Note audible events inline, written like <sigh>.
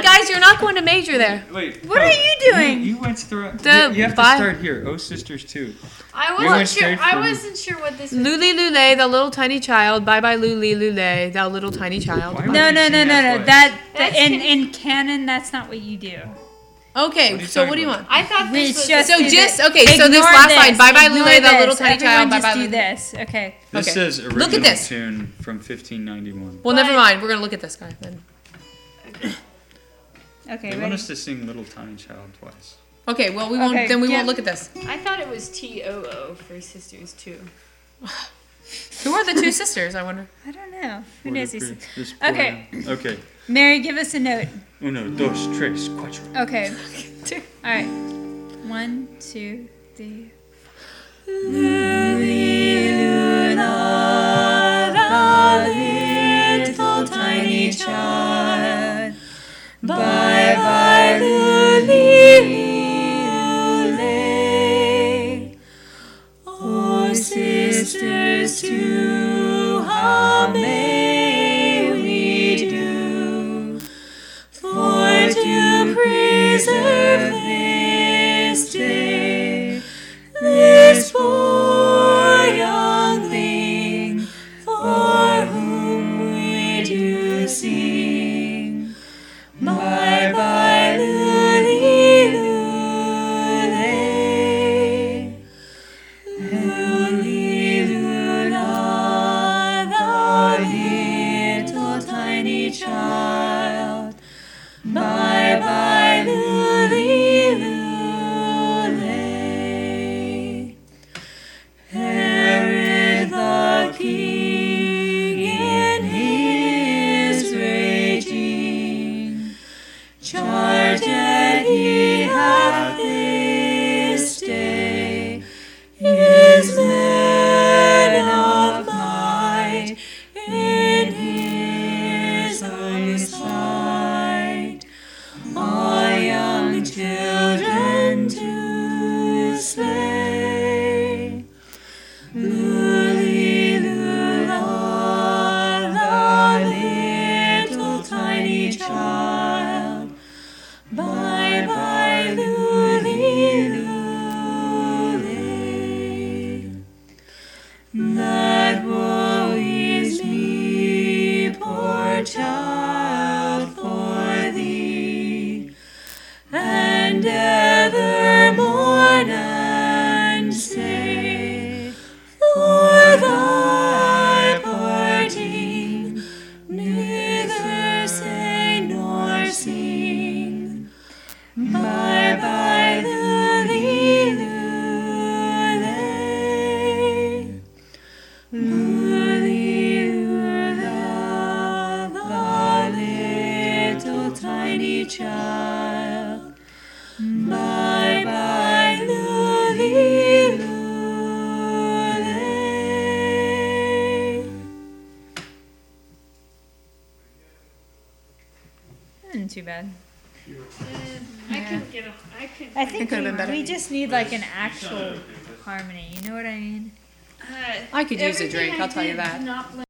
not going to major there. Wait. What are you doing? You, went through. The you, you have bi- to start here. Oh, sisters too. I wasn't went sure. I wasn't sure what this. was. Luli Lule, the little tiny child. Bye bye Luli Lule, thou little tiny child. Why No, no, no, no, that no. That That's in in canon, that's not what you do. Okay, What so talking what do you want? I thought this It's was. just So just- this. okay, so this Ignore last line, bye bye, Ignore Lule, the little tiny Everyone child, bye just bye, do Lule. this. Okay. This Okay. says original Look at this. tune from 1591. Well, never mind. We're gonna look at this guy then. Okay. <laughs> They want Ready? us to sing "Little Tiny Child" twice. Okay, well we won't. Okay, then we yeah. won't look at this. I thought it was T O O for sisters too. Who are the two <laughs> sisters? I wonder. I don't know. Who Or knows the these? pre- Okay. Okay. Mary, give us a note. Oh, Uno, dos, tres, cuatro. Okay. <laughs> All right. One, two, three. Child. Bye bye, Luli, Luli. That woe is me, poor child, tiny child. Bye bye, Lily, Lily. Isn't too bad. I couldn't get a. I could. I think could've we, been better. we just need like an actual harmony. You know what I mean? Uh, I could use a everything drink, I I'll tell you did that. did not